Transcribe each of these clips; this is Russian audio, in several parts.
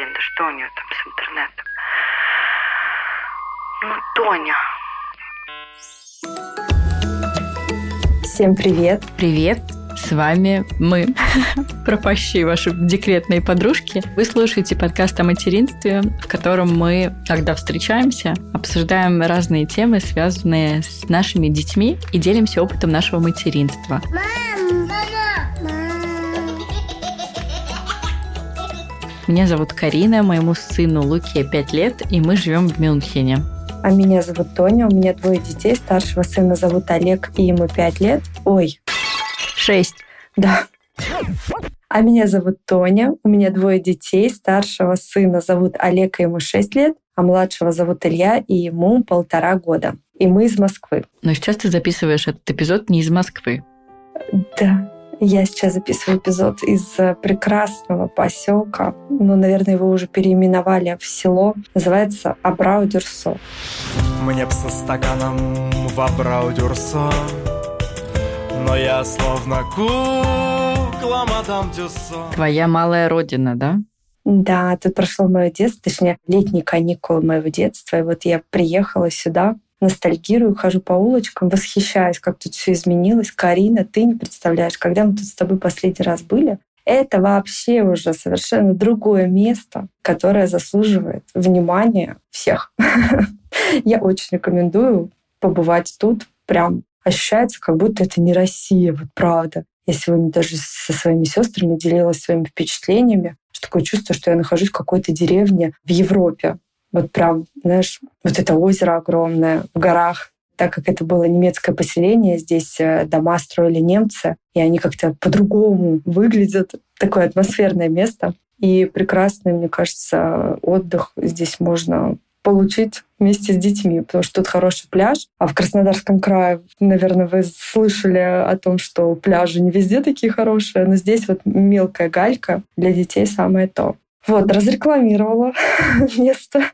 Блин, да что у нее там с интернетом? Ну, Тоня. Всем привет. Привет. С вами мы, пропащие ваши декретные подружки. Вы слушаете подкаст о материнстве, в котором мы, когда встречаемся, обсуждаем разные темы, связанные с нашими детьми и делимся опытом нашего материнства. Меня зовут Карина, моему сыну Луке 5 лет, и мы живем в Мюнхене. А меня зовут Тоня, у меня двое детей. Старшего сына зовут Олег, и ему 5 лет. Ой. Шесть. Да. А меня зовут Тоня, у меня двое детей. Старшего сына зовут Олег, и ему 6 лет, а младшего зовут Илья, и ему полтора года. И мы из Москвы. Но сейчас ты записываешь этот эпизод не из Москвы. Да, я сейчас записываю эпизод из э, прекрасного поселка. Ну, наверное, его уже переименовали в село. Называется Абрау-Дюрсо. Мне б со стаканом в Абрау-Дюрсо Но я словно кукла мадам Тюссо Твоя малая родина, да? Да, тут прошло мое детство, точнее, летние каникулы моего детства. И вот я приехала сюда, ностальгирую, хожу по улочкам, восхищаюсь, как тут все изменилось. Карина, ты не представляешь, когда мы тут с тобой последний раз были, это вообще уже совершенно другое место, которое заслуживает внимания всех. Я очень рекомендую побывать тут. Прям ощущается, как будто это не Россия, вот правда. Я сегодня даже со своими сестрами делилась своими впечатлениями, что такое чувство, что я нахожусь в какой-то деревне в Европе. Вот прям, знаешь, вот это озеро огромное в горах, так как это было немецкое поселение, здесь э, дома строили немцы, и они как-то по-другому выглядят. Такое атмосферное место. И прекрасный, мне кажется, отдых здесь можно получить вместе с детьми, потому что тут хороший пляж. А в Краснодарском крае, наверное, вы слышали о том, что пляжи не везде такие хорошие, но здесь вот мелкая галька для детей самое то. Вот, разрекламировала место.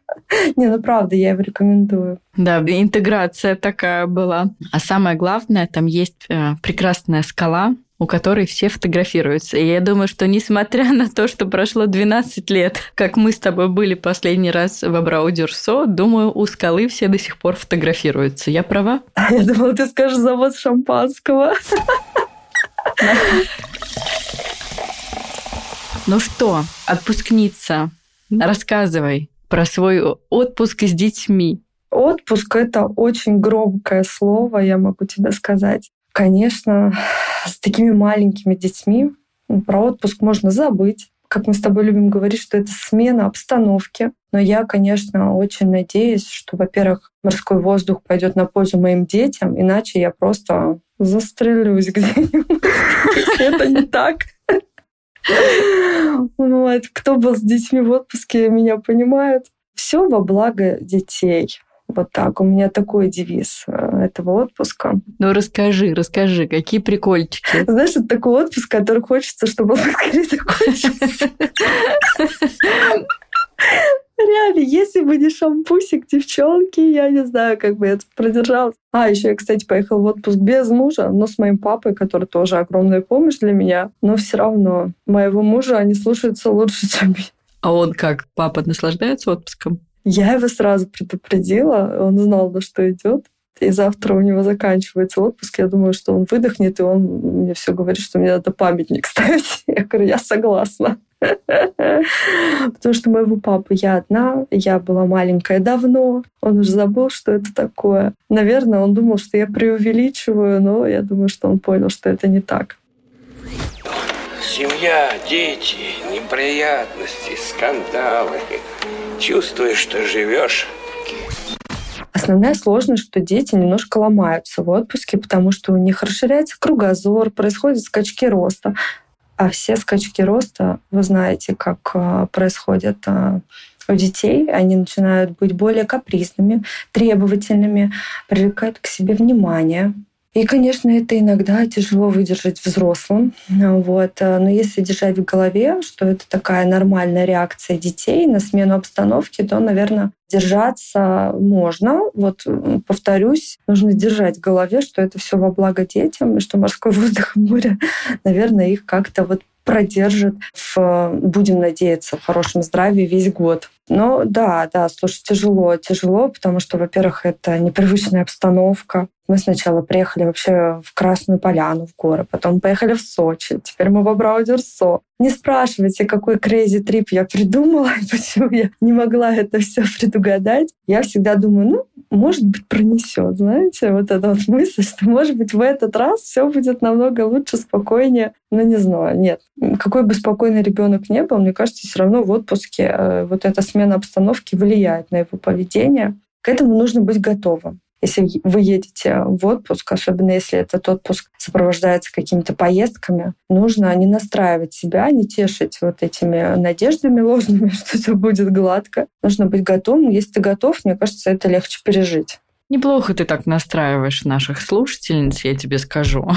Не, ну правда, я его рекомендую. Да, интеграция такая была. А самое главное, там есть э, прекрасная скала, у которой все фотографируются. И я думаю, что несмотря на то, что прошло 12 лет, как мы с тобой были последний раз в Абрау-Дюрсо, думаю, у скалы все до сих пор фотографируются. Я права? Я думала, ты скажешь завод шампанского. Ну что, отпускница, рассказывай про свой отпуск с детьми. Отпуск — это очень громкое слово, я могу тебе сказать. Конечно, с такими маленькими детьми про отпуск можно забыть. Как мы с тобой любим говорить, что это смена обстановки. Но я, конечно, очень надеюсь, что, во-первых, морской воздух пойдет на пользу моим детям, иначе я просто застрелюсь где-нибудь, это не так. Вот. Кто был с детьми в отпуске, меня понимают. Все во благо детей. Вот так. У меня такой девиз э, этого отпуска. Ну, расскажи, расскажи, какие прикольчики. Знаешь, это такой отпуск, который хочется, чтобы он скорее закончился. Реально, если бы не шампусик, девчонки, я не знаю, как бы я тут продержалась. А, еще я, кстати, поехала в отпуск без мужа, но с моим папой, который тоже огромная помощь для меня. Но все равно моего мужа они слушаются лучше, чем я. А он как? Папа наслаждается отпуском? Я его сразу предупредила, он знал, на что идет. И завтра у него заканчивается отпуск. Я думаю, что он выдохнет, и он мне все говорит, что мне надо памятник ставить. Я говорю, я согласна. Потому что моего папы я одна, я была маленькая давно, он уже забыл, что это такое. Наверное, он думал, что я преувеличиваю, но я думаю, что он понял, что это не так. Семья, дети, неприятности, скандалы. Чувствуешь, что живешь Основная сложность, что дети немножко ломаются в отпуске, потому что у них расширяется кругозор, происходят скачки роста. А все скачки роста, вы знаете, как а, происходят а, у детей. Они начинают быть более капризными, требовательными, привлекают к себе внимание. И, конечно, это иногда тяжело выдержать взрослым. Вот. Но если держать в голове, что это такая нормальная реакция детей на смену обстановки, то, наверное, держаться можно. Вот повторюсь, нужно держать в голове, что это все во благо детям, и что морской воздух и море, наверное, их как-то вот продержит в, будем надеяться, в хорошем здравии весь год. Но да, да, слушай, тяжело, тяжело, потому что, во-первых, это непривычная обстановка. Мы сначала приехали вообще в Красную Поляну, в горы, потом поехали в Сочи, теперь мы в Абрау-Дюрсо. Не спрашивайте, какой crazy трип я придумала и почему я не могла это все предугадать. Я всегда думаю, ну, может быть, пронесет, знаете, вот эта вот мысль, что, может быть, в этот раз все будет намного лучше, спокойнее. Ну, не знаю, нет. Какой бы спокойный ребенок не был, мне кажется, все равно в отпуске э, вот эта смена обстановки влияет на его поведение. К этому нужно быть готовым. Если вы едете в отпуск, особенно если этот отпуск сопровождается какими-то поездками, нужно не настраивать себя, не тешить вот этими надеждами ложными, что все будет гладко. Нужно быть готовым. Если ты готов, мне кажется, это легче пережить. Неплохо ты так настраиваешь наших слушательниц, я тебе скажу,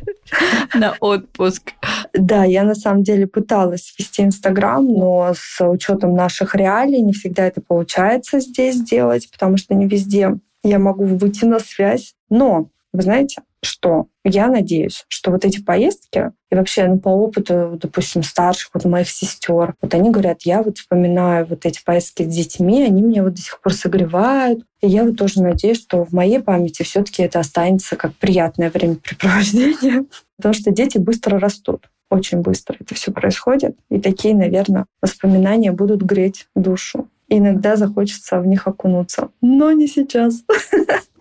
на отпуск. Да, я на самом деле пыталась вести Инстаграм, но с учетом наших реалий не всегда это получается здесь сделать, потому что не везде я могу выйти на связь. Но, вы знаете, что я надеюсь, что вот эти поездки и вообще ну, по опыту, допустим, старших, вот моих сестер, вот они говорят, я вот вспоминаю вот эти поездки с детьми, они меня вот до сих пор согревают. И я вот тоже надеюсь, что в моей памяти все-таки это останется как приятное времяпрепровождение, потому что дети быстро растут очень быстро это все происходит. И такие, наверное, воспоминания будут греть душу. иногда захочется в них окунуться. Но не сейчас.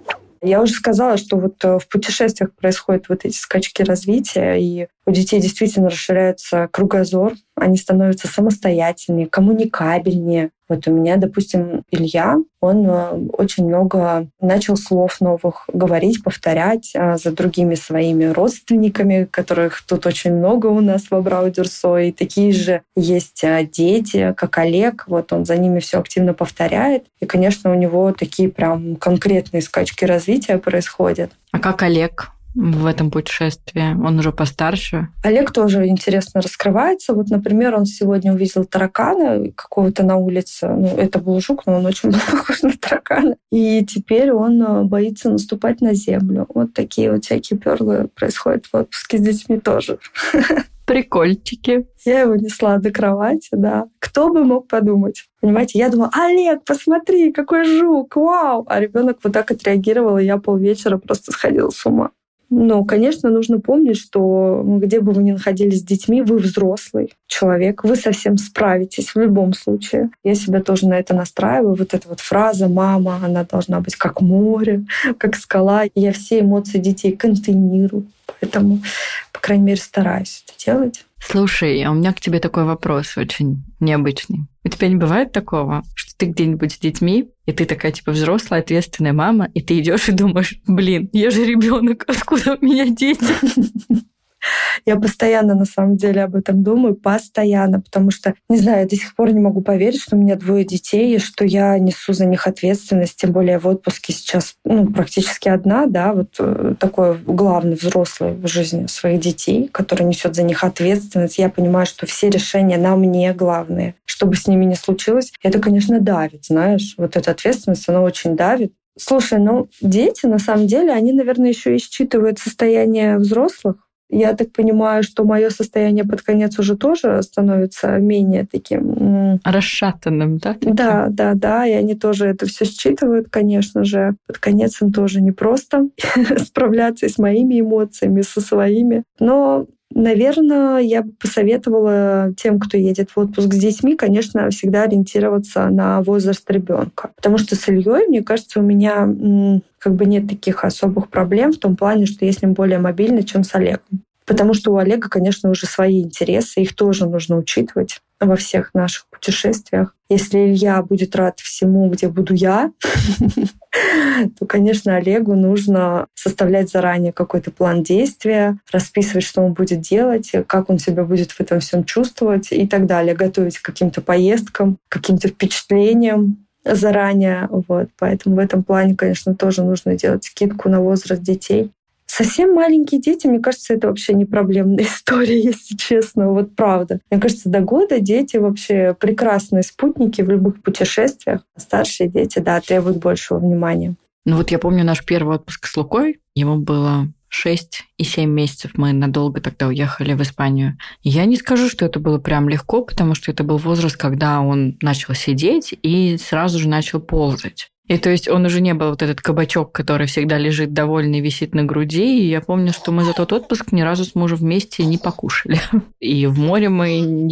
Я уже сказала, что вот э, в путешествиях происходят вот эти скачки развития, и у детей действительно расширяется кругозор, они становятся самостоятельнее, коммуникабельнее. Вот у меня, допустим, Илья, он э, очень много начал слов новых говорить, повторять э, за другими своими родственниками, которых тут очень много у нас в Абрау-Дюрсо, и такие же есть э, дети, как Олег, вот он за ними все активно повторяет, и, конечно, у него такие прям конкретные скачки развития происходят. А как Олег? В этом путешествии? Он уже постарше? Олег тоже интересно раскрывается. Вот, например, он сегодня увидел таракана какого-то на улице. Ну, это был жук, но он очень был похож на таракана. И теперь он э, боится наступать на землю. Вот такие вот всякие перлы происходят в отпуске с детьми тоже. Прикольчики. Я его несла до кровати, да. Кто бы мог подумать? Понимаете, я думала, Олег, посмотри, какой жук, вау! А ребенок вот так отреагировал, и я полвечера просто сходила с ума. Но, конечно, нужно помнить, что где бы вы ни находились с детьми, вы взрослый человек, вы совсем справитесь в любом случае. Я себя тоже на это настраиваю. Вот эта вот фраза «мама», она должна быть как море, как скала. Я все эмоции детей контейнирую. Поэтому, по крайней мере, стараюсь это делать. Слушай, а у меня к тебе такой вопрос очень необычный. У тебя не бывает такого, что ты где-нибудь с детьми, и ты такая типа взрослая, ответственная мама, и ты идешь и думаешь, блин, я же ребенок, откуда у меня дети? Я постоянно, на самом деле, об этом думаю, постоянно, потому что, не знаю, я до сих пор не могу поверить, что у меня двое детей, и что я несу за них ответственность, тем более в отпуске сейчас ну, практически одна, да, вот э, такой главный взрослый в жизни своих детей, который несет за них ответственность. Я понимаю, что все решения на мне главные. Что бы с ними ни случилось, это, конечно, давит, знаешь, вот эта ответственность, она очень давит. Слушай, ну, дети, на самом деле, они, наверное, еще и считывают состояние взрослых, я так понимаю, что мое состояние под конец уже тоже становится менее таким... Расшатанным, да? Да, да, да. И они тоже это все считывают, конечно же. Под конец им тоже непросто справляться и с моими эмоциями, со своими. Но Наверное, я бы посоветовала тем, кто едет в отпуск с детьми, конечно, всегда ориентироваться на возраст ребенка. Потому что с Ильей, мне кажется, у меня как бы нет таких особых проблем в том плане, что я с ним более мобильна, чем с Олегом. Потому что у Олега, конечно, уже свои интересы, их тоже нужно учитывать во всех наших путешествиях. Если Илья будет рад всему, где буду я, то, конечно, Олегу нужно составлять заранее какой-то план действия, расписывать, что он будет делать, как он себя будет в этом всем чувствовать и так далее, готовить к каким-то поездкам, каким-то впечатлениям заранее. Вот. Поэтому в этом плане, конечно, тоже нужно делать скидку на возраст детей. Совсем маленькие дети, мне кажется, это вообще не проблемная история, если честно, вот правда. Мне кажется, до года дети вообще прекрасные спутники в любых путешествиях. Старшие дети, да, требуют большего внимания. Ну вот я помню наш первый отпуск с Лукой, ему было 6 и 7 месяцев мы надолго тогда уехали в Испанию. Я не скажу, что это было прям легко, потому что это был возраст, когда он начал сидеть и сразу же начал ползать. И то есть он уже не был вот этот кабачок, который всегда лежит довольный, висит на груди. И я помню, что мы за тот отпуск ни разу с мужем вместе не покушали. И в море мы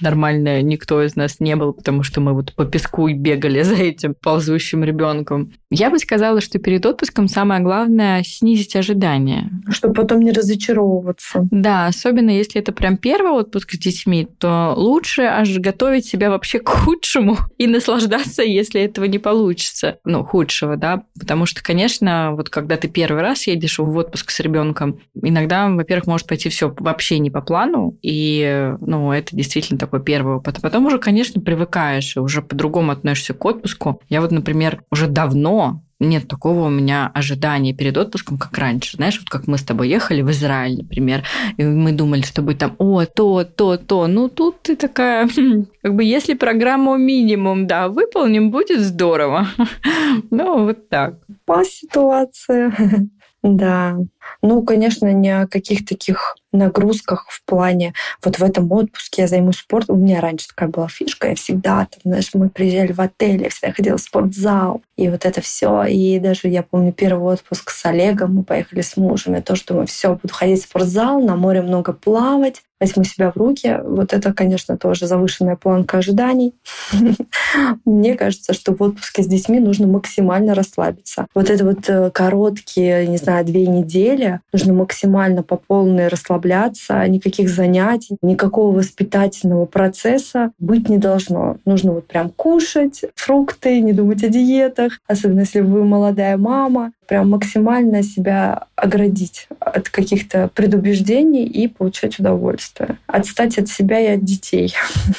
нормально никто из нас не был, потому что мы вот по песку бегали за этим ползущим ребенком. Я бы сказала, что перед отпуском самое главное снизить ожидания. Чтобы потом не разочаровываться. Да, особенно если это прям первый отпуск с детьми, то лучше аж готовить себя вообще к худшему и наслаждаться, если этого не получится хочется, ну, худшего, да, потому что, конечно, вот когда ты первый раз едешь в отпуск с ребенком, иногда, во-первых, может пойти все вообще не по плану, и, ну, это действительно такой первый опыт. А потом уже, конечно, привыкаешь и уже по-другому относишься к отпуску. Я вот, например, уже давно нет такого у меня ожидания перед отпуском, как раньше. Знаешь, вот как мы с тобой ехали в Израиль, например, и мы думали, что будет там, о, то, то, то. Ну, тут ты такая, как бы, если программу минимум, да, выполним, будет здорово. Ну, вот так. По ситуации. Да. Ну, конечно, не о каких таких нагрузках в плане вот в этом отпуске я займусь спортом. У меня раньше такая была фишка, я всегда там, знаешь, мы приезжали в отель, я всегда ходила в спортзал, и вот это все. И даже я помню первый отпуск с Олегом, мы поехали с мужем, я тоже думаю, все, буду ходить в спортзал, на море много плавать, возьму себя в руки. Вот это, конечно, тоже завышенная планка ожиданий. Мне кажется, что в отпуске с детьми нужно максимально расслабиться. Вот это вот э, короткие, не знаю, две недели, нужно максимально по полной расслабляться, никаких занятий, никакого воспитательного процесса быть не должно. Нужно вот прям кушать фрукты, не думать о диетах, особенно если вы молодая мама, прям максимально себя оградить от каких-то предубеждений и получать удовольствие. Отстать от себя и от детей.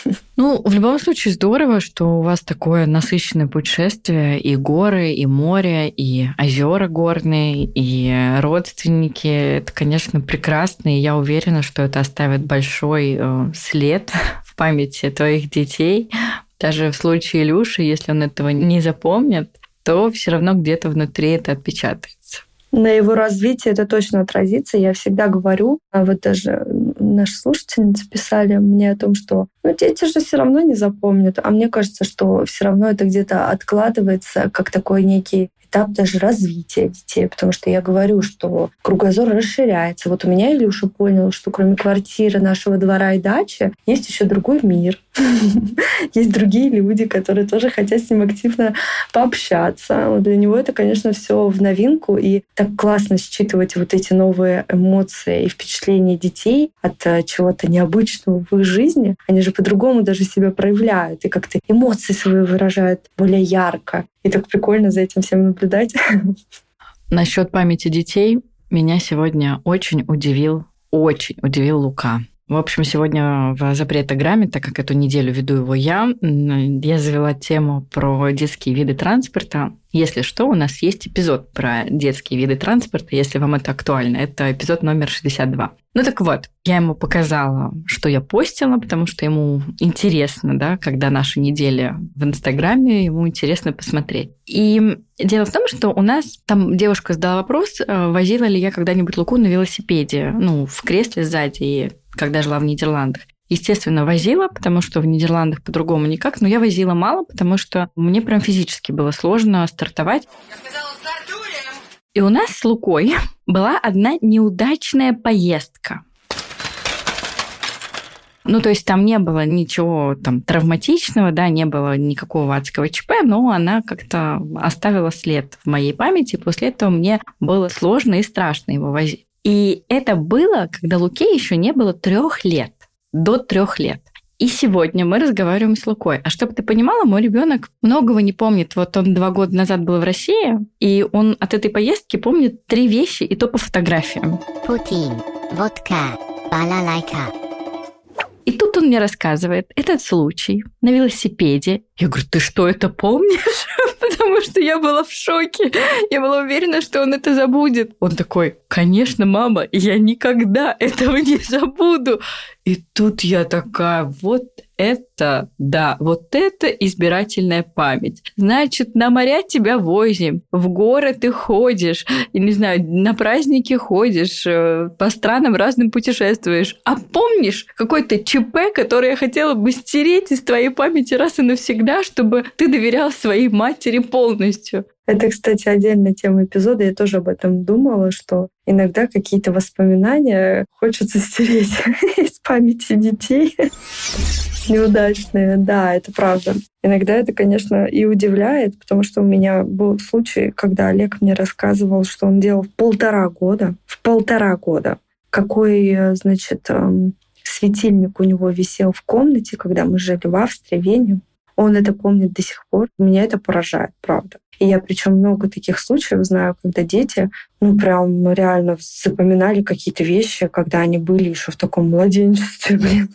Ну, в любом случае здорово, что у вас такое насыщенное путешествие, и горы, и море, и озера горные, и родственники. Это, конечно, прекрасно, и я уверена, что это оставит большой э, след в памяти твоих детей. Даже в случае Илюши, если он этого не запомнит, то все равно где-то внутри это отпечатается. На его развитие это точно отразится. Я всегда говорю, а вот даже наши слушательницы писали мне о том, что ну, дети же все равно не запомнят. А мне кажется, что все равно это где-то откладывается как такой некий этап даже развития детей, потому что я говорю, что кругозор расширяется. Вот у меня Илюша понял, что кроме квартиры, нашего двора и дачи, есть еще другой мир. Есть другие люди, которые тоже хотят с ним активно пообщаться. Для него это, конечно, все в новинку, и так классно считывать вот эти новые эмоции и впечатления детей от э, чего-то необычного в их жизни. Они же по-другому даже себя проявляют и как-то эмоции свои выражают более ярко. И так прикольно за этим всем наблюдать. Насчет памяти детей меня сегодня очень удивил, очень удивил Лука. В общем, сегодня в запретограмме, так как эту неделю веду его я, я завела тему про детские виды транспорта. Если что, у нас есть эпизод про детские виды транспорта, если вам это актуально. Это эпизод номер 62. Ну так вот, я ему показала, что я постила, потому что ему интересно, да, когда наша неделя в Инстаграме, ему интересно посмотреть. И дело в том, что у нас там девушка задала вопрос, э, возила ли я когда-нибудь Луку на велосипеде, ну, в кресле сзади, и когда жила в Нидерландах. Естественно, возила, потому что в Нидерландах по-другому никак, но я возила мало, потому что мне прям физически было сложно стартовать. Я сказала, стартуем! И у нас с Лукой была одна неудачная поездка. Ну, то есть там не было ничего там травматичного, да, не было никакого адского ЧП, но она как-то оставила след в моей памяти. После этого мне было сложно и страшно его возить. И это было, когда Луке еще не было трех лет, до трех лет. И сегодня мы разговариваем с Лукой. А чтобы ты понимала, мой ребенок многого не помнит. Вот он два года назад был в России, и он от этой поездки помнит три вещи, и то по фотографиям. Путин, водка, балалайка. И тут он мне рассказывает этот случай на велосипеде. Я говорю, ты что, это помнишь? Потому что я была в шоке. Я была уверена, что он это забудет. Он такой, конечно, мама, я никогда этого не забуду. И тут я такая, вот это, да, вот это избирательная память. Значит, на моря тебя возим, в горы ты ходишь, и, не знаю, на праздники ходишь, э, по странам разным путешествуешь. А помнишь какой-то ЧП, который я хотела бы стереть из твоей памяти раз и навсегда, чтобы ты доверял своей матери полностью? Это, кстати, отдельная тема эпизода. Я тоже об этом думала, что иногда какие-то воспоминания хочется стереть из памяти детей. Неудачные, да, это правда. Иногда это, конечно, и удивляет, потому что у меня был случай, когда Олег мне рассказывал, что он делал в полтора года. В полтора года. Какой, значит, эм, светильник у него висел в комнате, когда мы жили в Австрии, Вене. Он это помнит до сих пор. Меня это поражает, правда. И я причем много таких случаев знаю, когда дети, ну, прям реально запоминали какие-то вещи, когда они были еще в таком младенчестве, блин.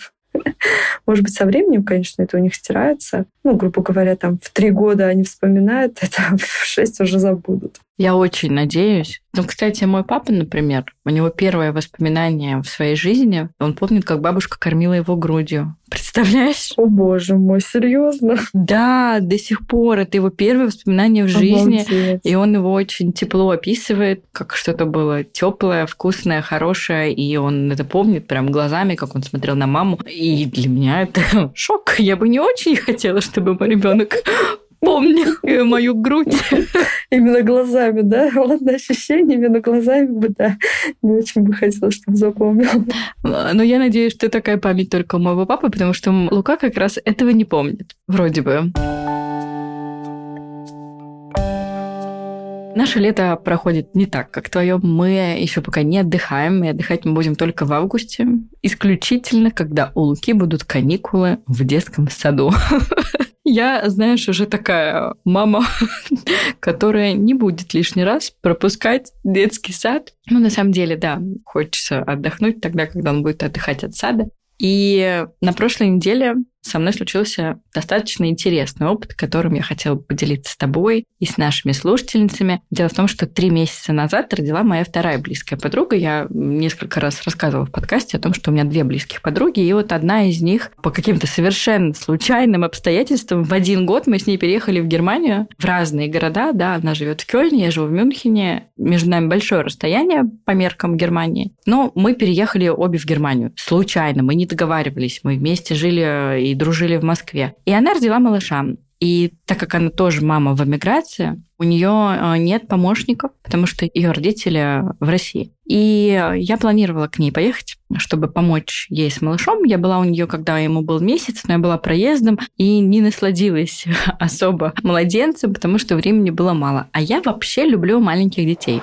Может быть, со временем, конечно, это у них стирается. Ну, грубо говоря, там в три года они вспоминают это, а в шесть уже забудут. Я очень надеюсь. Ну, кстати, мой папа, например, у него первое воспоминание в своей жизни, он помнит, как бабушка кормила его грудью. Представляешь? О боже мой, серьезно? Да, до сих пор. Это его первое воспоминание в жизни. Обалдеть. И он его очень тепло описывает, как что-то было теплое, вкусное, хорошее. И он это помнит прям глазами, как он смотрел на маму. И для меня это шок. Я бы не очень хотела, чтобы мой ребенок помню мою грудь. Именно глазами, да? Ладно, ощущение именно глазами бы, да. Не очень бы хотела, чтобы запомнил. Но я надеюсь, что такая память только у моего папы, потому что Лука как раз этого не помнит. Вроде бы. Наше лето проходит не так, как твое. Мы еще пока не отдыхаем, и отдыхать мы будем только в августе. Исключительно, когда у Луки будут каникулы в детском саду. Я, знаешь, уже такая мама, которая не будет лишний раз пропускать детский сад. Ну, на самом деле, да, хочется отдохнуть тогда, когда он будет отдыхать от сада. И на прошлой неделе со мной случился достаточно интересный опыт, которым я хотела поделиться с тобой и с нашими слушательницами. Дело в том, что три месяца назад родила моя вторая близкая подруга. Я несколько раз рассказывала в подкасте о том, что у меня две близких подруги, и вот одна из них по каким-то совершенно случайным обстоятельствам в один год мы с ней переехали в Германию, в разные города, да, она живет в Кёльне, я живу в Мюнхене, между нами большое расстояние по меркам Германии, но мы переехали обе в Германию случайно, мы не договаривались, мы вместе жили и дружили в Москве. И она родила малыша. И так как она тоже мама в эмиграции, у нее э, нет помощников, потому что ее родители в России. И я планировала к ней поехать, чтобы помочь ей с малышом. Я была у нее, когда ему был месяц, но я была проездом и не насладилась особо младенцем, потому что времени было мало. А я вообще люблю маленьких детей.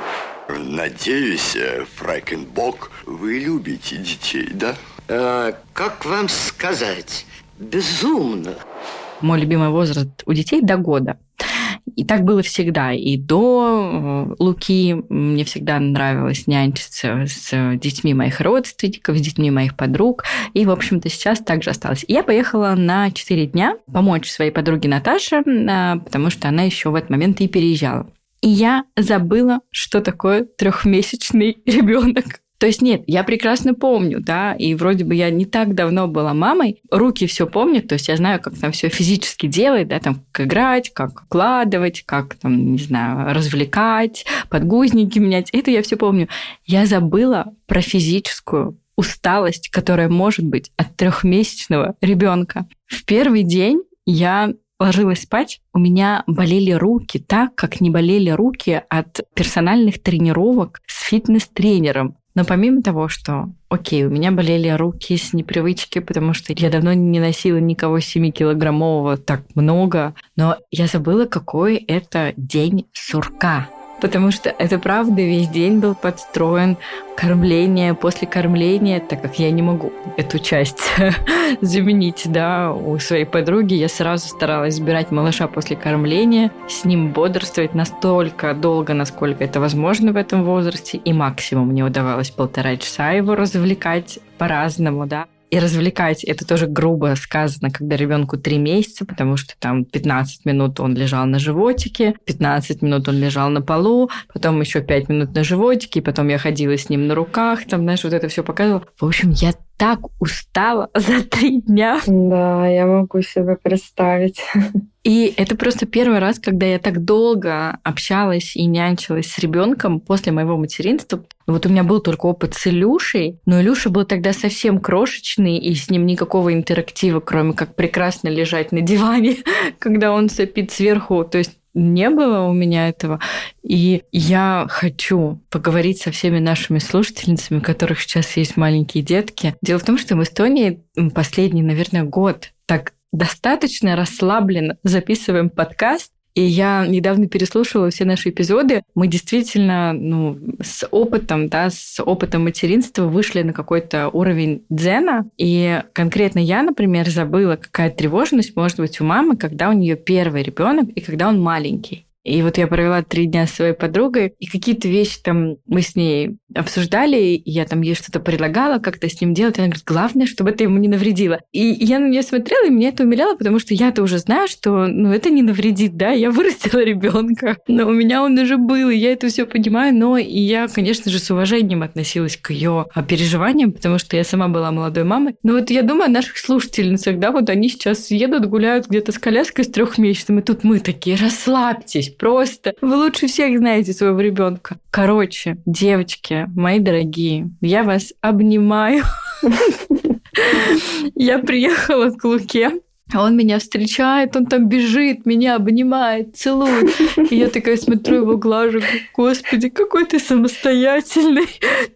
Надеюсь, э, Фрайкенбок, вы любите детей, да? А, как вам сказать? Безумно. Мой любимый возраст у детей до года. И так было всегда. И до э, Луки мне всегда нравилось нянчиться с детьми моих родственников, с детьми моих подруг. И, в общем-то, сейчас также осталось. И я поехала на 4 дня помочь своей подруге Наташе, э, потому что она еще в этот момент и переезжала. И я забыла, что такое трехмесячный ребенок. То есть нет, я прекрасно помню, да, и вроде бы я не так давно была мамой, руки все помнят, то есть я знаю, как там все физически делать, да, там как играть, как укладывать, как там, не знаю, развлекать, подгузники менять, это я все помню. Я забыла про физическую усталость, которая может быть от трехмесячного ребенка. В первый день я ложилась спать, у меня болели руки так, как не болели руки от персональных тренировок с фитнес-тренером. Но помимо того, что, окей, у меня болели руки с непривычки, потому что я давно не носила никого 7-килограммового так много, но я забыла, какой это день сурка потому что это правда весь день был подстроен кормление после кормления, так как я не могу эту часть заменить, да, у своей подруги. Я сразу старалась сбирать малыша после кормления, с ним бодрствовать настолько долго, насколько это возможно в этом возрасте, и максимум мне удавалось полтора часа его развлекать по-разному, да и развлекать. Это тоже грубо сказано, когда ребенку 3 месяца, потому что там 15 минут он лежал на животике, 15 минут он лежал на полу, потом еще 5 минут на животике, потом я ходила с ним на руках, там, знаешь, вот это все показывала. В общем, я так устала за три дня. Да, я могу себе представить. И это просто первый раз, когда я так долго общалась и нянчилась с ребенком после моего материнства. Вот у меня был только опыт с Илюшей, но Илюша был тогда совсем крошечный, и с ним никакого интерактива, кроме как прекрасно лежать на диване, когда он сопит сверху. То есть не было у меня этого. И я хочу поговорить со всеми нашими слушательницами, у которых сейчас есть маленькие детки. Дело в том, что в Эстонии последний, наверное, год так достаточно расслабленно записываем подкаст, и я недавно переслушивала все наши эпизоды. Мы действительно ну, с опытом, да, с опытом материнства вышли на какой-то уровень дзена. И конкретно я, например, забыла, какая тревожность может быть у мамы, когда у нее первый ребенок и когда он маленький. И вот я провела три дня с своей подругой, и какие-то вещи там мы с ней обсуждали, и я там ей что-то предлагала, как-то с ним делать. И она говорит, главное, чтобы это ему не навредило. И я на нее смотрела, и меня это умиляло, потому что я-то уже знаю, что ну, это не навредит, да, я вырастила ребенка, но у меня он уже был, и я это все понимаю, но и я, конечно же, с уважением относилась к ее переживаниям, потому что я сама была молодой мамой. Но вот я думаю о наших слушательницах, да, вот они сейчас едут, гуляют где-то с коляской с трехмесячным, и тут мы такие, расслабьтесь, просто. Вы лучше всех знаете своего ребенка. Короче, девочки, мои дорогие, я вас обнимаю. Я приехала к Луке он меня встречает, он там бежит, меня обнимает, целует. И я такая смотрю его, глажу, господи, какой ты самостоятельный.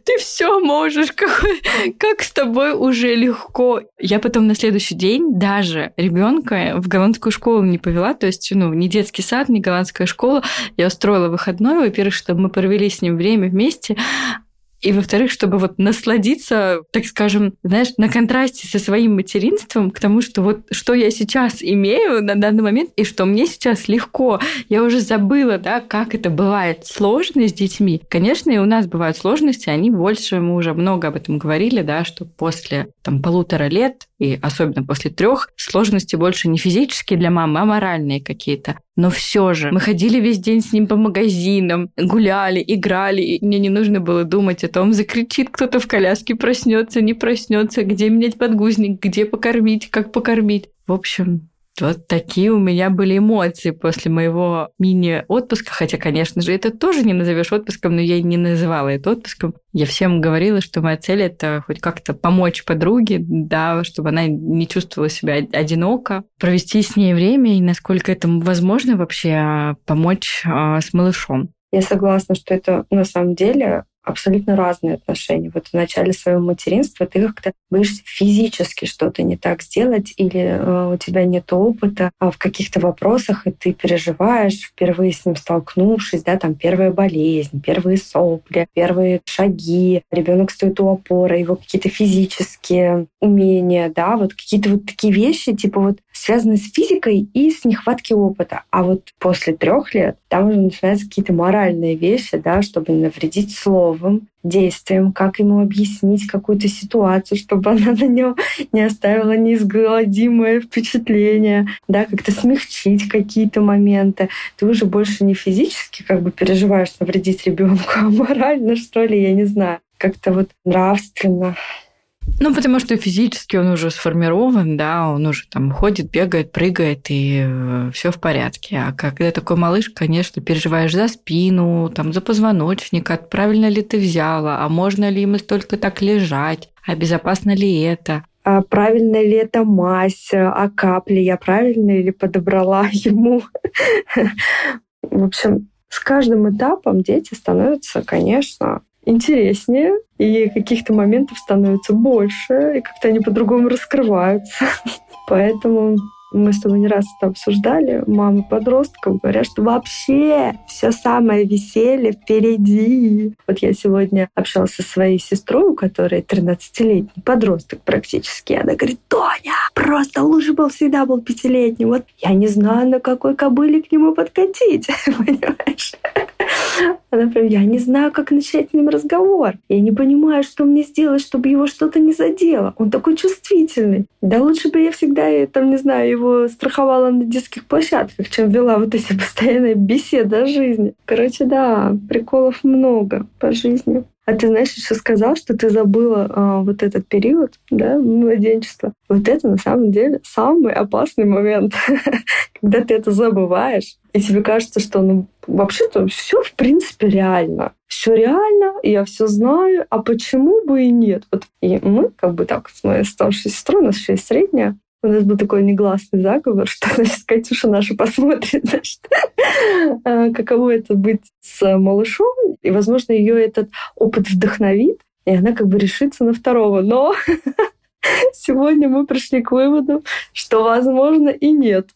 Ты все можешь, какой, как с тобой уже легко. Я потом на следующий день даже ребенка в голландскую школу не повела, то есть, ну, не детский сад, не голландская школа. Я устроила выходной, во-первых, чтобы мы провели с ним время вместе, и, во-вторых, чтобы вот насладиться, так скажем, знаешь, на контрасте со своим материнством к тому, что вот что я сейчас имею на данный момент и что мне сейчас легко. Я уже забыла, да, как это бывает сложно с детьми. Конечно, и у нас бывают сложности, они больше, мы уже много об этом говорили, да, что после там полутора лет и особенно после трех, сложности больше не физические для мамы, а моральные какие-то. Но все же мы ходили весь день с ним по магазинам, гуляли, играли, и мне не нужно было думать о том, закричит кто-то в коляске, проснется, не проснется, где менять подгузник, где покормить, как покормить. В общем, вот такие у меня были эмоции после моего мини-отпуска. Хотя, конечно же, это тоже не назовешь отпуском, но я не называла это отпуском. Я всем говорила, что моя цель это хоть как-то помочь подруге, да, чтобы она не чувствовала себя одиноко, провести с ней время и, насколько это возможно, вообще помочь а, с малышом. Я согласна, что это на самом деле абсолютно разные отношения. Вот в начале своего материнства ты как-то боишься физически что-то не так сделать, или э, у тебя нет опыта а в каких-то вопросах, и ты переживаешь, впервые с ним столкнувшись, да, там первая болезнь, первые сопли, первые шаги, ребенок стоит у опоры, его какие-то физические умения, да, вот какие-то вот такие вещи, типа вот связаны с физикой и с нехватки опыта. А вот после трех лет там уже начинаются какие-то моральные вещи, да, чтобы не навредить словом, действием, как ему объяснить какую-то ситуацию, чтобы она на нем не оставила неизгладимое впечатление, да, как-то смягчить какие-то моменты. Ты уже больше не физически как бы переживаешь навредить ребенку, а морально, что ли, я не знаю. Как-то вот нравственно ну, потому что физически он уже сформирован, да, он уже там ходит, бегает, прыгает, и э, все в порядке. А когда такой малыш, конечно, переживаешь за спину, там, за позвоночник, а правильно ли ты взяла, а можно ли ему столько так лежать, а безопасно ли это. А правильно ли это мазь, а капли я правильно или подобрала ему. В общем, с каждым этапом дети становятся, конечно, интереснее, и каких-то моментов становится больше, и как-то они по-другому раскрываются. Поэтому мы с тобой не раз это обсуждали. Мамы подростков говорят, что вообще все самое веселье впереди. Вот я сегодня общалась со своей сестрой, у которой 13-летний подросток практически. Она говорит, Тоня, просто лучше был всегда был пятилетний. Вот я не знаю, на какой кобыле к нему подкатить, понимаешь? Она я не знаю, как начать с ним разговор. Я не понимаю, что мне сделать, чтобы его что-то не задело. Он такой чувствительный. Да лучше бы я всегда, там, не знаю, его страховала на детских площадках, чем вела вот эти постоянные беседы о жизни. Короче, да, приколов много по жизни. А ты знаешь, еще сказал, что ты забыла а, вот этот период, да, младенчества. Вот это на самом деле самый опасный момент, когда ты это забываешь, и тебе кажется, что ну вообще-то все в принципе реально. Все реально, я все знаю, а почему бы и нет? Вот и мы как бы так с моей старшей сестрой, у нас еще есть средняя, у нас был такой негласный заговор, что, значит, Катюша наша посмотрит, значит, а, каково это быть с малышом, и, возможно, ее этот опыт вдохновит, и она как бы решится на второго. Но сегодня мы пришли к выводу, что, возможно, и нет.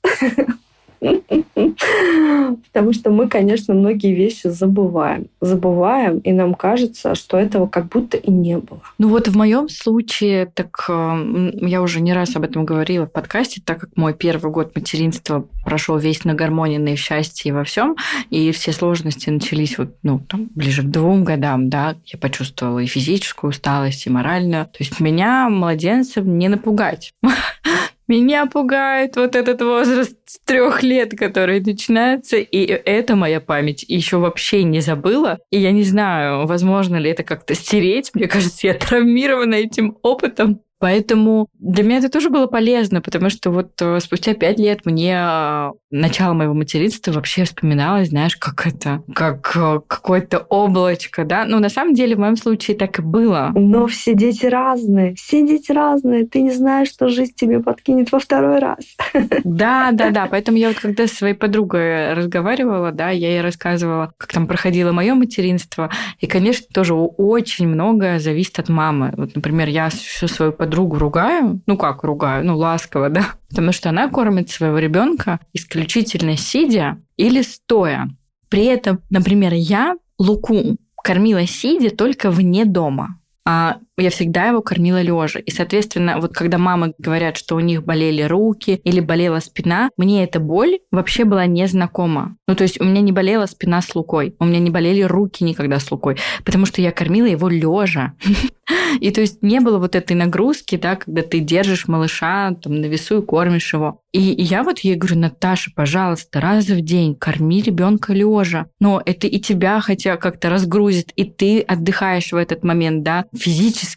Потому что мы, конечно, многие вещи забываем. Забываем, и нам кажется, что этого как будто и не было. Ну вот в моем случае, так э, я уже не раз об этом говорила в подкасте, так как мой первый год материнства прошел весь на гармонии, на счастье во всем, и все сложности начались вот, ну, там, ближе к двум годам, да, я почувствовала и физическую усталость, и моральную. То есть меня, младенцем, не напугать. Меня пугает вот этот возраст трех лет, который начинается, и это моя память еще вообще не забыла. И я не знаю, возможно ли это как-то стереть. Мне кажется, я травмирована этим опытом. Поэтому для меня это тоже было полезно, потому что вот э, спустя пять лет мне э, начало моего материнства вообще вспоминалось, знаешь, как это, как э, какое-то облачко, да? Ну, на самом деле, в моем случае так и было. Но все дети разные, все дети разные. Ты не знаешь, что жизнь тебе подкинет во второй раз. Да, да, да. Поэтому я вот когда с своей подругой разговаривала, да, я ей рассказывала, как там проходило мое материнство. И, конечно, тоже очень многое зависит от мамы. Вот, например, я всю свою подругу подругу ругаю, ну как ругаю, ну ласково, да, потому что она кормит своего ребенка исключительно сидя или стоя. При этом, например, я Луку кормила сидя только вне дома а я всегда его кормила лежа. И, соответственно, вот когда мамы говорят, что у них болели руки или болела спина, мне эта боль вообще была незнакома. Ну, то есть у меня не болела спина с Лукой, у меня не болели руки никогда с Лукой, потому что я кормила его лежа. И то есть не было вот этой нагрузки, да, когда ты держишь малыша там на весу и кормишь его. И я вот ей говорю, Наташа, пожалуйста, раз в день корми ребенка лежа. Но это и тебя хотя как-то разгрузит, и ты отдыхаешь в этот момент, да, физически.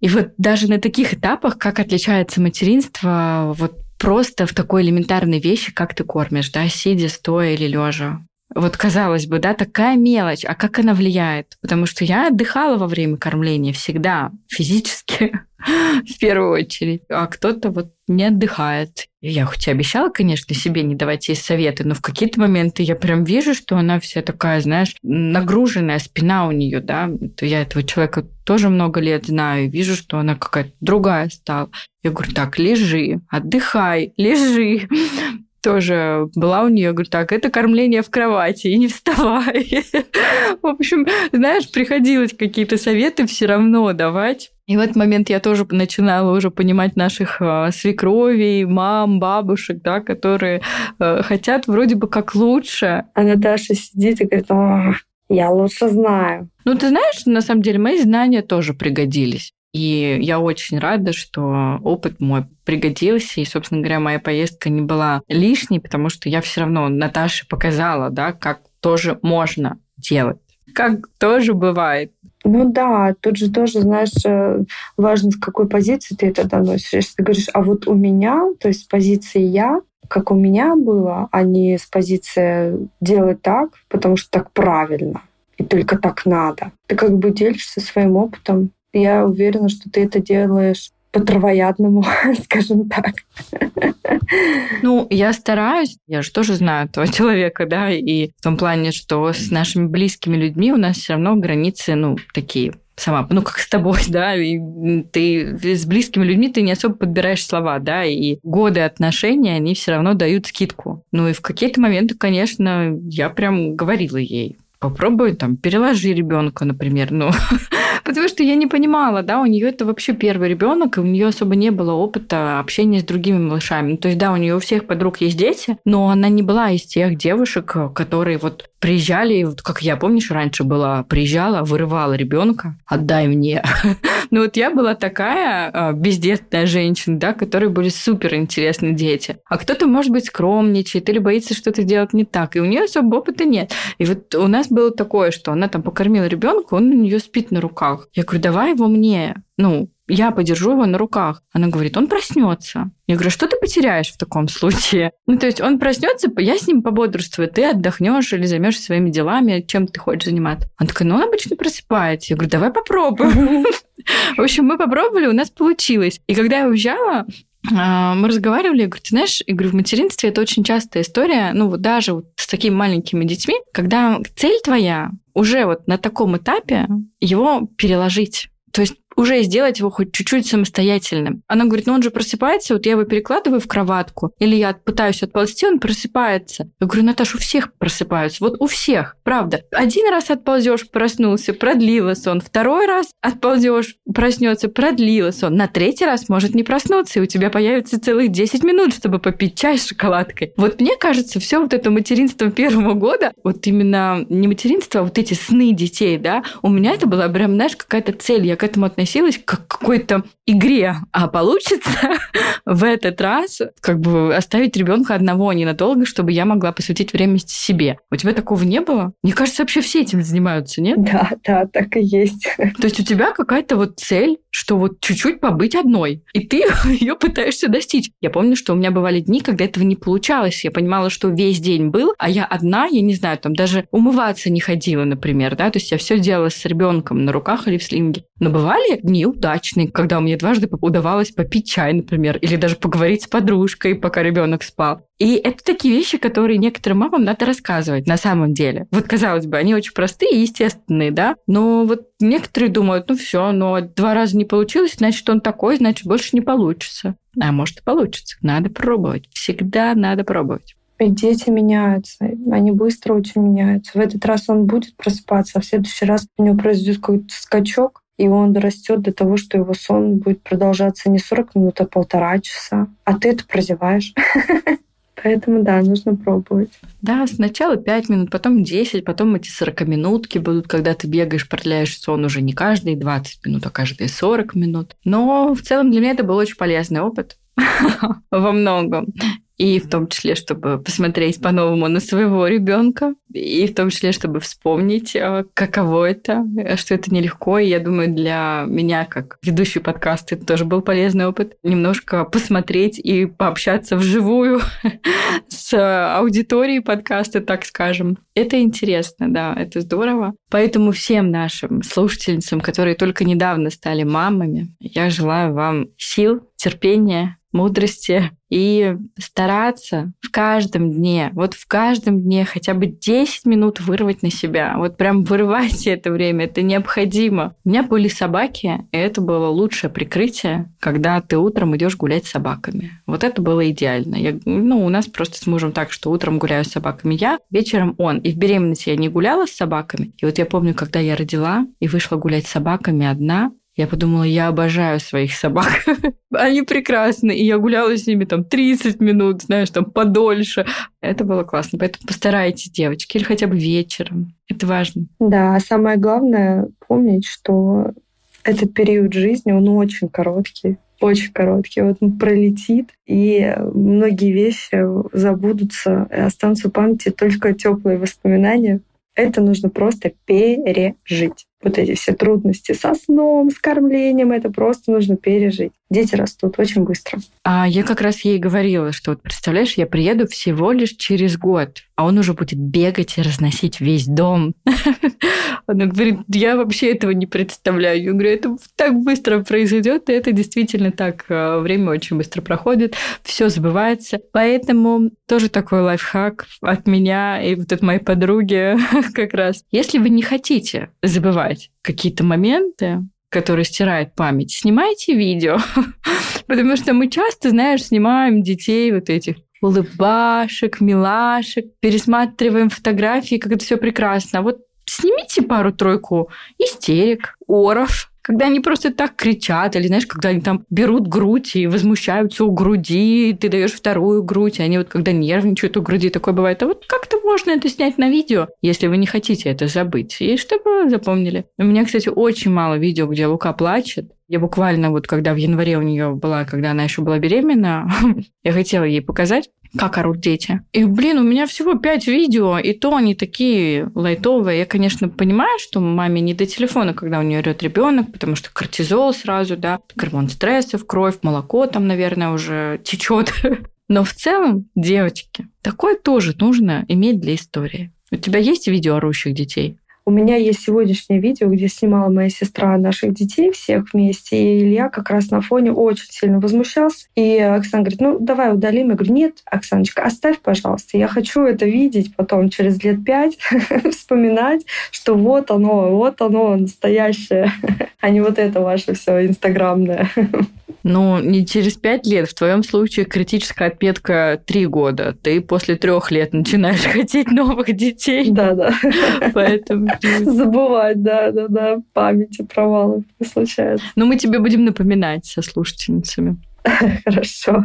И вот даже на таких этапах, как отличается материнство, вот просто в такой элементарной вещи, как ты кормишь, да, сидя, стоя или лежа. Вот казалось бы, да, такая мелочь, а как она влияет? Потому что я отдыхала во время кормления всегда, физически, в первую очередь, а кто-то вот не отдыхает. Я хоть и обещала, конечно, себе не давать ей советы, но в какие-то моменты я прям вижу, что она вся такая, знаешь, нагруженная спина у нее, да. Я этого человека тоже много лет знаю, и вижу, что она какая-то другая стала. Я говорю, так, лежи, отдыхай, лежи тоже была у нее, говорю, так, это кормление в кровати, и не вставай. В общем, знаешь, приходилось какие-то советы все равно давать. И в этот момент я тоже начинала уже понимать наших э, свекровей, мам, бабушек, да, которые э, хотят вроде бы как лучше. А Наташа сидит и говорит, я лучше знаю. Ну, ты знаешь, на самом деле мои знания тоже пригодились. И я очень рада, что опыт мой пригодился. И, собственно говоря, моя поездка не была лишней, потому что я все равно Наташе показала, да, как тоже можно делать. Как тоже бывает. Ну да, тут же тоже, знаешь, э, важно, с какой позиции ты это доносишь. Если ты говоришь, а вот у меня, то есть с позиции я, как у меня было, а не с позиции делать так, потому что так правильно и только так надо. Ты как бы делишься своим опытом, я уверена, что ты это делаешь по-травоядному, скажем так. Ну, я стараюсь, я же тоже знаю этого человека, да, и в том плане, что с нашими близкими людьми у нас все равно границы, ну, такие сама, ну, как с тобой, да, и ты с близкими людьми ты не особо подбираешь слова, да, и годы отношений, они все равно дают скидку. Ну, и в какие-то моменты, конечно, я прям говорила ей, попробуй там переложи ребенка, например, ну, Потому что я не понимала, да, у нее это вообще первый ребенок, и у нее особо не было опыта общения с другими малышами. Ну, то есть, да, у нее у всех подруг есть дети, но она не была из тех девушек, которые вот приезжали, вот как я, помнишь, раньше была, приезжала, вырывала ребенка, отдай мне. ну вот я была такая а, бездетная женщина, да, которой были супер интересны дети. А кто-то, может быть, скромничает или боится что-то делать не так, и у нее особо опыта нет. И вот у нас было такое, что она там покормила ребенка, он у нее спит на руках. Я говорю, давай его мне. Ну, я подержу его на руках. Она говорит, он проснется. Я говорю, что ты потеряешь в таком случае? Ну, то есть он проснется, я с ним пободрствую, ты отдохнешь или займешься своими делами, чем ты хочешь заниматься. Она такая, ну, он обычно просыпается. Я говорю, давай попробуем. В общем, мы попробовали, у нас получилось. И когда я уезжала, мы разговаривали, я говорю, ты знаешь, я говорю, в материнстве это очень частая история, ну вот даже вот с такими маленькими детьми, когда цель твоя уже вот на таком этапе его переложить. То есть уже сделать его хоть чуть-чуть самостоятельным. Она говорит, ну он же просыпается, вот я его перекладываю в кроватку, или я пытаюсь отползти, он просыпается. Я говорю, Наташа, у всех просыпаются, вот у всех, правда. Один раз отползешь, проснулся, продлила сон. Второй раз отползешь, проснется, продлила сон. На третий раз может не проснуться, и у тебя появится целых 10 минут, чтобы попить чай с шоколадкой. Вот мне кажется, все вот это материнство первого года, вот именно не материнство, а вот эти сны детей, да, у меня это была прям, знаешь, какая-то цель, я к этому относилась относилась как к какой-то игре, а получится в этот раз как бы оставить ребенка одного ненадолго, чтобы я могла посвятить время себе. У тебя такого не было? Мне кажется, вообще все этим занимаются, нет? Да, да, так и есть. То есть у тебя какая-то вот цель, что вот чуть-чуть побыть одной, и ты ее пытаешься достичь. Я помню, что у меня бывали дни, когда этого не получалось. Я понимала, что весь день был, а я одна, я не знаю, там даже умываться не ходила, например, да, то есть я все делала с ребенком на руках или в слинге. Но бывали дни удачные, когда мне дважды удавалось попить чай, например, или даже поговорить с подружкой, пока ребенок спал. И это такие вещи, которые некоторым мамам надо рассказывать на самом деле. Вот, казалось бы, они очень простые и естественные, да, но вот некоторые думают, ну все, но два раза не получилось, значит, он такой, значит, больше не получится. А может и получится. Надо пробовать. Всегда надо пробовать. И дети меняются, они быстро очень меняются. В этот раз он будет просыпаться, а в следующий раз у него произойдет какой-то скачок, и он растет до того, что его сон будет продолжаться не 40 минут, а полтора часа. А ты это прозеваешь. Поэтому, да, нужно пробовать. Да, сначала 5 минут, потом 10, потом эти 40-минутки будут, когда ты бегаешь, продляешь сон уже не каждые 20 минут, а каждые 40 минут. Но в целом для меня это был очень полезный опыт во многом и в том числе, чтобы посмотреть по-новому на своего ребенка, и в том числе, чтобы вспомнить, э, каково это, что это нелегко. И я думаю, для меня, как ведущий подкаст, это тоже был полезный опыт. Немножко посмотреть и пообщаться вживую с аудиторией подкаста, так скажем. Это интересно, да, это здорово. Поэтому всем нашим слушательницам, которые только недавно стали мамами, я желаю вам сил, терпения, мудрости и стараться в каждом дне, вот в каждом дне хотя бы 10 минут вырвать на себя. Вот прям вырывайте это время, это необходимо. У меня были собаки, и это было лучшее прикрытие, когда ты утром идешь гулять с собаками. Вот это было идеально. Я, ну, у нас просто с мужем так, что утром гуляю с собаками я, вечером он. И в беременности я не гуляла с собаками. И вот я помню, когда я родила и вышла гулять с собаками одна, я подумала, я обожаю своих собак. Они прекрасны. И я гуляла с ними там 30 минут, знаешь, там подольше. Это было классно. Поэтому постарайтесь, девочки, или хотя бы вечером. Это важно. Да, а самое главное помнить, что этот период жизни, он очень короткий очень короткий. Вот он пролетит, и многие вещи забудутся, и останутся в памяти только теплые воспоминания. Это нужно просто пережить вот эти все трудности со сном, с кормлением, это просто нужно пережить. Дети растут очень быстро. А я как раз ей говорила, что вот представляешь, я приеду всего лишь через год, а он уже будет бегать и разносить весь дом. Она говорит, я вообще этого не представляю. Я говорю, это так быстро произойдет, и это действительно так. Э, время очень быстро проходит, все забывается. Поэтому тоже такой лайфхак от меня и вот от моей подруги как раз. Если вы не хотите забывать какие-то моменты, которые стирают память, снимайте видео. Потому что мы часто, знаешь, снимаем детей вот этих улыбашек, милашек, пересматриваем фотографии, как это все прекрасно. А вот снимите пару-тройку истерик, оров, когда они просто так кричат, или, знаешь, когда они там берут грудь и возмущаются у груди, ты даешь вторую грудь, и они вот когда нервничают у груди, такое бывает. А вот как-то можно это снять на видео, если вы не хотите это забыть, и чтобы запомнили. У меня, кстати, очень мало видео, где Лука плачет. Я буквально вот, когда в январе у нее была, когда она еще была беременна, я хотела ей показать, как орут дети. И, блин, у меня всего пять видео, и то они такие лайтовые. Я, конечно, понимаю, что маме не до телефона, когда у нее орет ребенок, потому что кортизол сразу, да, гормон стресса в кровь, молоко там, наверное, уже течет. Но в целом, девочки, такое тоже нужно иметь для истории. У тебя есть видео орущих детей? У меня есть сегодняшнее видео, где снимала моя сестра наших детей всех вместе, и Илья как раз на фоне очень сильно возмущался. И Оксана говорит, ну, давай удалим. Я говорю, нет, Оксаночка, оставь, пожалуйста. Я хочу это видеть потом через лет пять, вспоминать, что вот оно, вот оно настоящее, а не вот это ваше все инстаграмное. Ну, не через пять лет. В твоем случае критическая отметка три года. Ты после трех лет начинаешь хотеть новых детей. Да, да. Поэтому... Забывать, да, да, да. Памяти провалов не случается. Но мы тебе будем напоминать со слушательницами. Хорошо.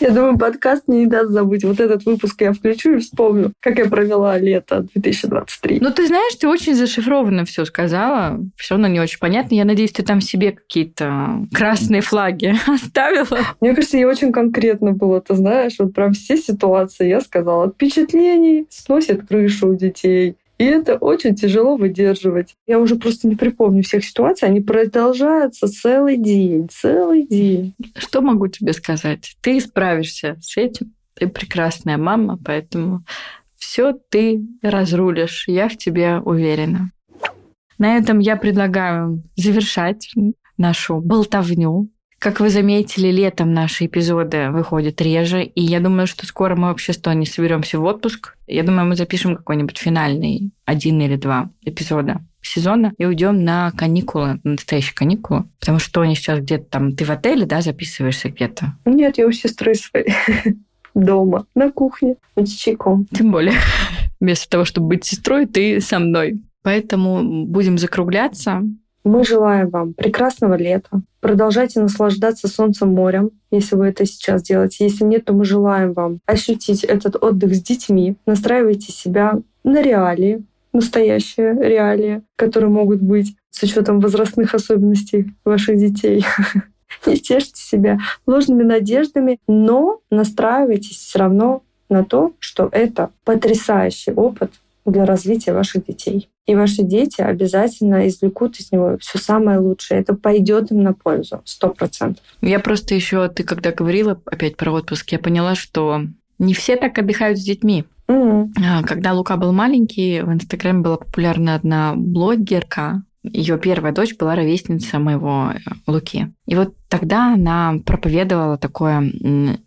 Я думаю, подкаст мне не даст забыть. Вот этот выпуск я включу и вспомню, как я провела лето 2023. Ну, ты знаешь, ты очень зашифрованно все сказала. Все равно не очень понятно. Я надеюсь, ты там себе какие-то красные флаги оставила. Мне кажется, я очень конкретно было, ты знаешь, вот прям все ситуации я сказала. Впечатлений сносит крышу у детей, и это очень тяжело выдерживать. Я уже просто не припомню всех ситуаций. Они продолжаются целый день, целый день. Что могу тебе сказать? Ты справишься с этим. Ты прекрасная мама, поэтому все ты разрулишь. Я в тебе уверена. На этом я предлагаю завершать нашу болтовню. Как вы заметили, летом наши эпизоды выходят реже, и я думаю, что скоро мы вообще с Тони соберемся в отпуск. Я думаю, мы запишем какой-нибудь финальный один или два эпизода сезона и уйдем на каникулы, на настоящие каникулы. Потому что Тони сейчас где-то там... Ты в отеле, да, записываешься где-то? Нет, я у сестры своей дома, на кухне, с чайком. Тем более, вместо того, чтобы быть сестрой, ты со мной. Поэтому будем закругляться. Мы желаем вам прекрасного лета. Продолжайте наслаждаться солнцем морем, если вы это сейчас делаете. Если нет, то мы желаем вам ощутить этот отдых с детьми. Настраивайте себя на реалии, настоящие реалии, которые могут быть с учетом возрастных особенностей ваших детей. Не тешьте себя ложными надеждами, но настраивайтесь все равно на то, что это потрясающий опыт для развития ваших детей. И ваши дети обязательно извлекут из него все самое лучшее. Это пойдет им на пользу, сто процентов. Я просто еще, ты когда говорила опять про отпуск, я поняла, что не все так отдыхают с детьми. Mm-hmm. Когда Лука был маленький, в Инстаграме была популярна одна блогерка, ее первая дочь была ровесница моего э, Луки. И вот тогда она проповедовала такое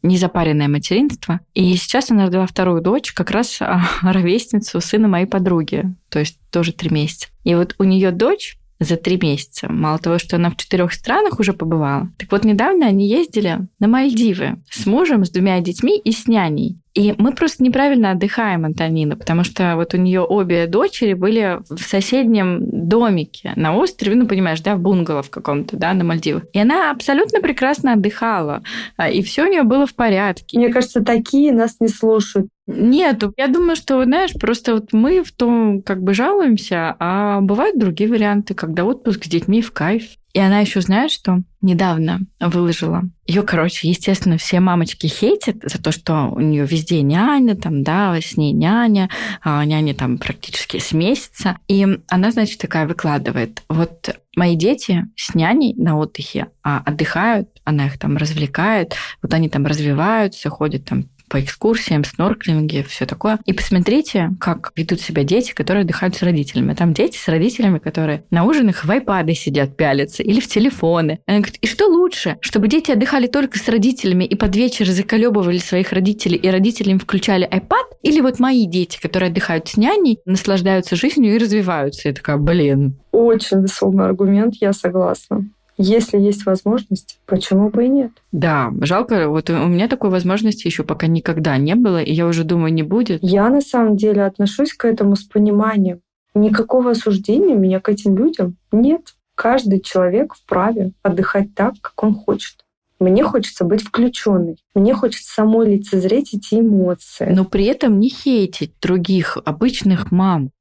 незапаренное материнство. И сейчас она родила вторую дочь, как раз а, ровесницу сына моей подруги, то есть тоже три месяца. И вот у нее дочь за три месяца. Мало того, что она в четырех странах уже побывала. Так вот, недавно они ездили на Мальдивы с мужем, с двумя детьми и с няней. И мы просто неправильно отдыхаем, Антонина, потому что вот у нее обе дочери были в соседнем домике на острове, ну, понимаешь, да, в бунгало в каком-то, да, на Мальдивах. И она абсолютно прекрасно отдыхала, а, и все у нее было в порядке. Мне кажется, такие нас не слушают. Нет, я думаю, что, знаешь, просто вот мы в том как бы жалуемся, а бывают другие варианты, когда отпуск с детьми в кайф. И она еще, знаешь, что недавно выложила. Ее, короче, естественно, все мамочки хейтят за то, что у нее везде няня, там, да, с ней няня, а няня там практически с месяца. И она, значит, такая выкладывает. Вот мои дети с няней на отдыхе а отдыхают, она их там развлекает, вот они там развиваются, ходят там по экскурсиям, снорклинге, все такое. И посмотрите, как ведут себя дети, которые отдыхают с родителями. Там дети с родителями, которые на ужинах в айпады сидят, пялятся или в телефоны. Она говорит, и что лучше, чтобы дети отдыхали только с родителями и под вечер заколебывали своих родителей, и родители им включали айпад, или вот мои дети, которые отдыхают с няней, наслаждаются жизнью и развиваются. Я такая, блин. Очень весомый аргумент, я согласна. Если есть возможность, почему бы и нет? Да, жалко, вот у меня такой возможности еще пока никогда не было, и я уже думаю, не будет. Я на самом деле отношусь к этому с пониманием. Никакого осуждения меня к этим людям нет. Каждый человек вправе отдыхать так, как он хочет. Мне хочется быть включенной. Мне хочется самой лицезреть эти эмоции. Но при этом не хейтить других обычных мам.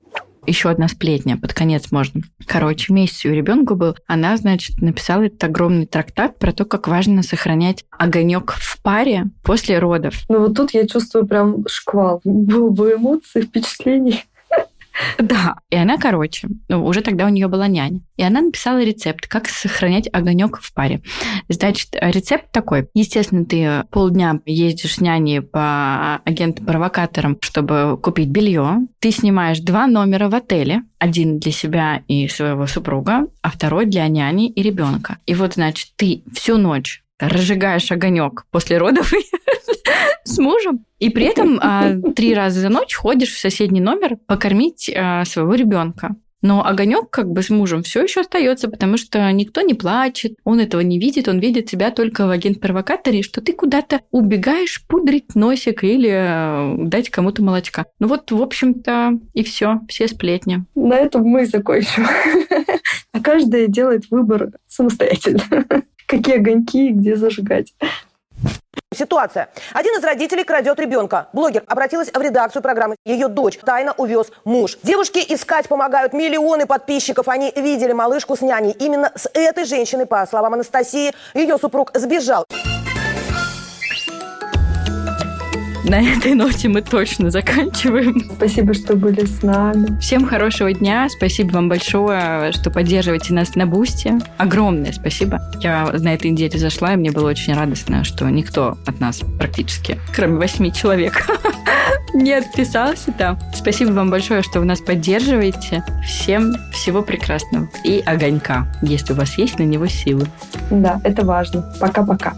Еще одна сплетня, под конец можно. Короче, месяц у ребенка был. Она, значит, написала этот огромный трактат про то, как важно сохранять огонек в паре после родов. Ну вот тут я чувствую прям шквал. Был бы эмоций, впечатлений. Да. И она, короче, ну, уже тогда у нее была няня. И она написала рецепт, как сохранять огонек в паре. Значит, рецепт такой. Естественно, ты полдня ездишь с няней по агентам-провокаторам, чтобы купить белье. Ты снимаешь два номера в отеле. Один для себя и своего супруга, а второй для няни и ребенка. И вот, значит, ты всю ночь разжигаешь огонек после родов с мужем, и при этом а, три раза за ночь ходишь в соседний номер покормить а, своего ребенка. Но огонек как бы с мужем все еще остается, потому что никто не плачет, он этого не видит, он видит тебя только в агент-провокаторе, что ты куда-то убегаешь пудрить носик или э, дать кому-то молочка. Ну вот, в общем-то, и все, все сплетни. На этом мы закончим. А каждая делает выбор самостоятельно. Какие огоньки и где зажигать. Ситуация. Один из родителей крадет ребенка. Блогер обратилась в редакцию программы. Ее дочь тайно увез муж. Девушке искать помогают миллионы подписчиков. Они видели малышку с няней. Именно с этой женщиной, по словам Анастасии, ее супруг сбежал. На этой ноте мы точно заканчиваем. Спасибо, что были с нами. Всем хорошего дня. Спасибо вам большое, что поддерживаете нас на Бусте. Огромное спасибо. Я на этой неделе зашла, и мне было очень радостно, что никто от нас практически, кроме восьми человек, не отписался там. Спасибо вам большое, что вы нас поддерживаете. Всем всего прекрасного. И огонька, если у вас есть на него силы. Да, это важно. Пока-пока.